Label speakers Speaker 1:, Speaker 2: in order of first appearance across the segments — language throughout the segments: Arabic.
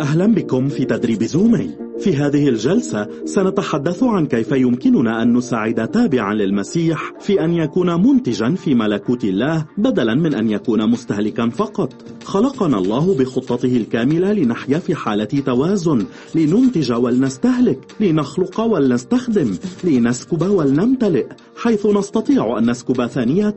Speaker 1: أهلا بكم في تدريب زومي في هذه الجلسة سنتحدث عن كيف يمكننا أن نساعد تابعا للمسيح في أن يكون منتجا في ملكوت الله بدلا من أن يكون مستهلكا فقط. خلقنا الله بخطته الكاملة لنحيا في حالة توازن لننتج ولنستهلك لنخلق ولنستخدم لنسكب ولنمتلئ حيث نستطيع أن نسكب ثانية.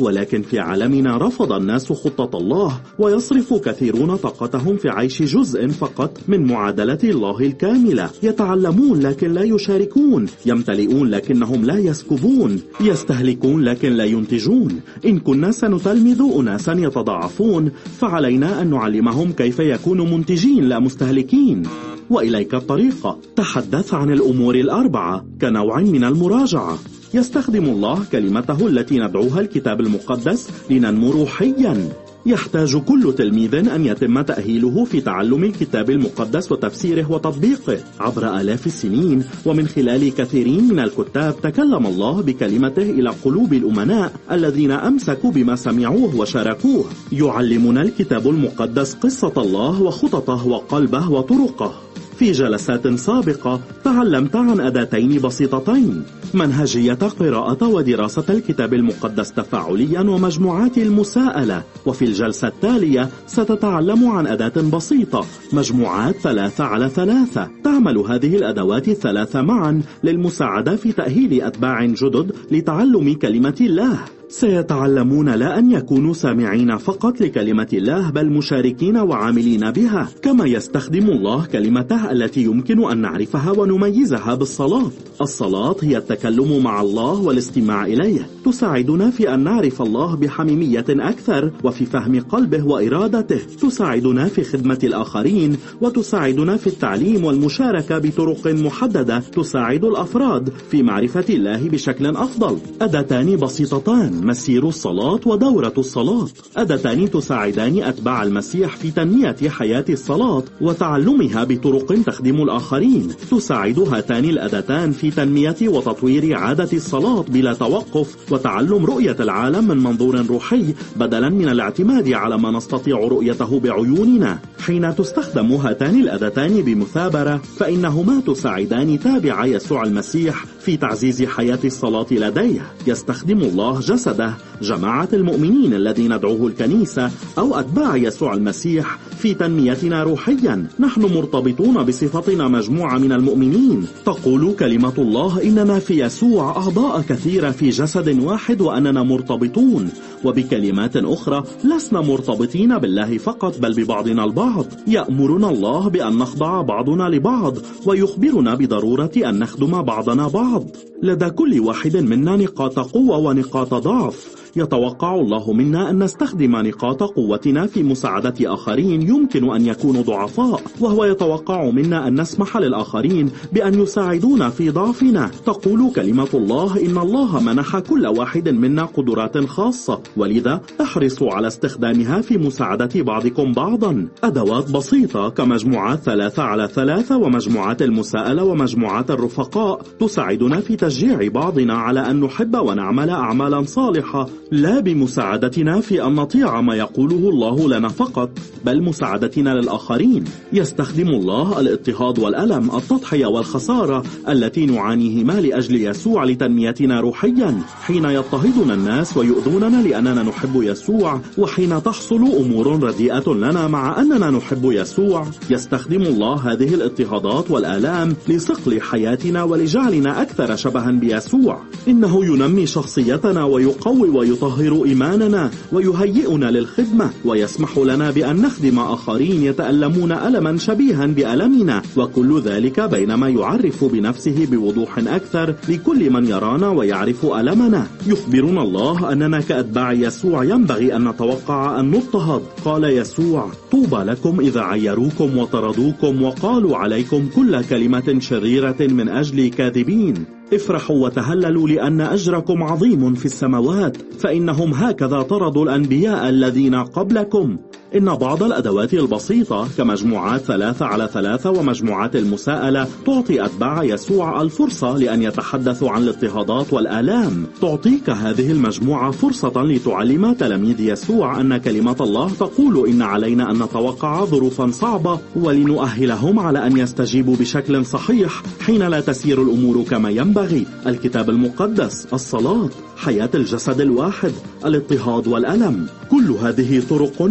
Speaker 1: ولكن في عالمنا رفض الناس خطة الله ويصرف كثيرون طاقتهم في عيش جزء فقط من معادلة الله الكاملة يتعلمون لكن لا يشاركون يمتلئون لكنهم لا يسكبون يستهلكون لكن لا ينتجون. إن كنا سنتلمذ أناسا يتضاعفون فعلينا أن نعلمهم كيف يكونوا منتجين لا مستهلكين. وإليك الطريقة تحدث عن الأمور الأربعة كنوع من المراجعة. يستخدم الله كلمته التي ندعوها الكتاب المقدس لننمو روحيا. يحتاج كل تلميذ أن يتم تأهيله في تعلم الكتاب المقدس وتفسيره وتطبيقه. عبر آلاف السنين ومن خلال كثيرين من الكتاب تكلم الله بكلمته إلى قلوب الأمناء الذين أمسكوا بما سمعوه وشاركوه. يعلمنا الكتاب المقدس قصة الله وخططه وقلبه وطرقه. في جلسات سابقة تعلمت عن أداتين بسيطتين منهجية قراءة ودراسة الكتاب المقدس تفاعليا ومجموعات المساءلة. وفي الجلسة التالية ستتعلم عن أداة بسيطة مجموعات ثلاثة على ثلاثة. تعمل هذه الأدوات الثلاثة معا للمساعدة في تأهيل أتباع جدد لتعلم كلمة الله. سيتعلمون لا أن يكونوا سامعين فقط لكلمة الله بل مشاركين وعاملين بها. كما يستخدم الله كلمته التي يمكن أن نعرفها ونميزها بالصلاة. الصلاة هي التكلم مع الله والاستماع إليه. تساعدنا في أن نعرف الله بحميمية أكثر وفي فهم قلبه وإرادته. تساعدنا في خدمة الآخرين وتساعدنا في التعليم والمشاركة بطرق محددة تساعد الأفراد في معرفة الله بشكل أفضل. أداتان بسيطتان. مسير الصلاة ودورة الصلاة. أدتان تساعدان أتباع المسيح في تنمية حياة الصلاة وتعلمها بطرق تخدم الآخرين. تساعد هاتان الأدتان في تنمية وتطوير عادة الصلاة بلا توقف وتعلم رؤية العالم من منظور روحي بدلا من الاعتماد على ما نستطيع رؤيته بعيوننا. حين تستخدم هاتان الأدتان بمثابرة فإنهما تساعدان تابع يسوع المسيح في تعزيز حياة الصلاة لديه. يستخدم الله جسد جسده جماعة المؤمنين الذي ندعوه الكنيسة أو أتباع يسوع المسيح في تنميتنا روحيا. نحن مرتبطون بصفتنا مجموعة من المؤمنين. تقول كلمة الله إننا في يسوع أعضاء كثيرة في جسد واحد وأننا مرتبطون. وبكلمات أخرى لسنا مرتبطين بالله فقط بل ببعضنا البعض. يأمرنا الله بأن نخضع بعضنا لبعض ويخبرنا بضرورة أن نخدم بعضنا بعض. لدى كل واحد منا نقاط قوة ونقاط ضعف. يتوقع الله منا أن نستخدم نقاط قوتنا في مساعدة آخرين يمكن أن يكونوا ضعفاء وهو يتوقع منا أن نسمح للآخرين بأن يساعدونا في ضعفنا. تقول كلمة الله إن الله منح كل واحد منا قدرات خاصة ولذا احرصوا على استخدامها في مساعدة بعضكم بعضا. أدوات بسيطة كمجموعات ثلاثة على ثلاثة ومجموعات المساءلة ومجموعات الرفقاء تساعدنا في تشجيع بعضنا على أن نحب ونعمل أعمالا صالحة. لا بمساعدتنا في أن نطيع ما يقوله الله لنا فقط بل مساعدتنا للآخرين. يستخدم الله الاضطهاد والألم التضحية والخسارة التي نعانيهما لأجل يسوع لتنميتنا روحيا. حين يضطهدنا الناس ويؤذوننا لأننا نحب يسوع وحين تحصل أمور رديئة لنا مع أننا نحب يسوع يستخدم الله هذه الاضطهادات والآلام لصقل حياتنا ولجعلنا أكثر شبها بيسوع. إنه ينمي شخصيتنا ويقوي ويطهر يطهر إيماننا ويهيئنا للخدمة ويسمح لنا بأن نخدم آخرين يتألمون ألما شبيها بألمنا. وكل ذلك بينما يعرف بنفسه بوضوح أكثر لكل من يرانا ويعرف ألمنا. يخبرنا الله أننا كأتباع يسوع ينبغي أن نتوقع أن نضطهد. قال يسوع طوبى لكم إذا عيروكم وطردوكم وقالوا عليكم كل كلمة شريرة من أجل كاذبين. افرحوا وتهللوا لأن أجركم عظيم في السماوات فإنهم هكذا طردوا الأنبياء الذين قبلكم. إن بعض الأدوات البسيطة كمجموعات ثلاثة على ثلاثة ومجموعات المساءلة تعطي أتباع يسوع الفرصة لأن يتحدثوا عن الاضطهادات والآلام. تعطيك هذه المجموعة فرصة لتعلم تلاميذ يسوع أن كلمة الله تقول إن علينا أن نتوقع ظروفا صعبة ولنؤهلهم على أن يستجيبوا بشكل صحيح حين لا تسير الأمور كما ينبغي. الكتاب المقدس الصلاة حياة الجسد الواحد الاضطهاد والألم. كل هذه طرق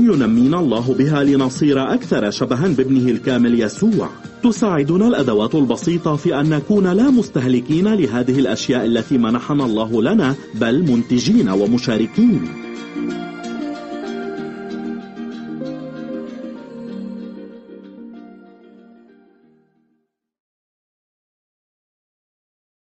Speaker 1: ينمينا الله بها لنصير أكثر شبها بابنه الكامل يسوع. تساعدنا الأدوات البسيطة في أن نكون لا مستهلكين لهذه الأشياء التي منحنا الله لنا بل منتجين ومشاركين.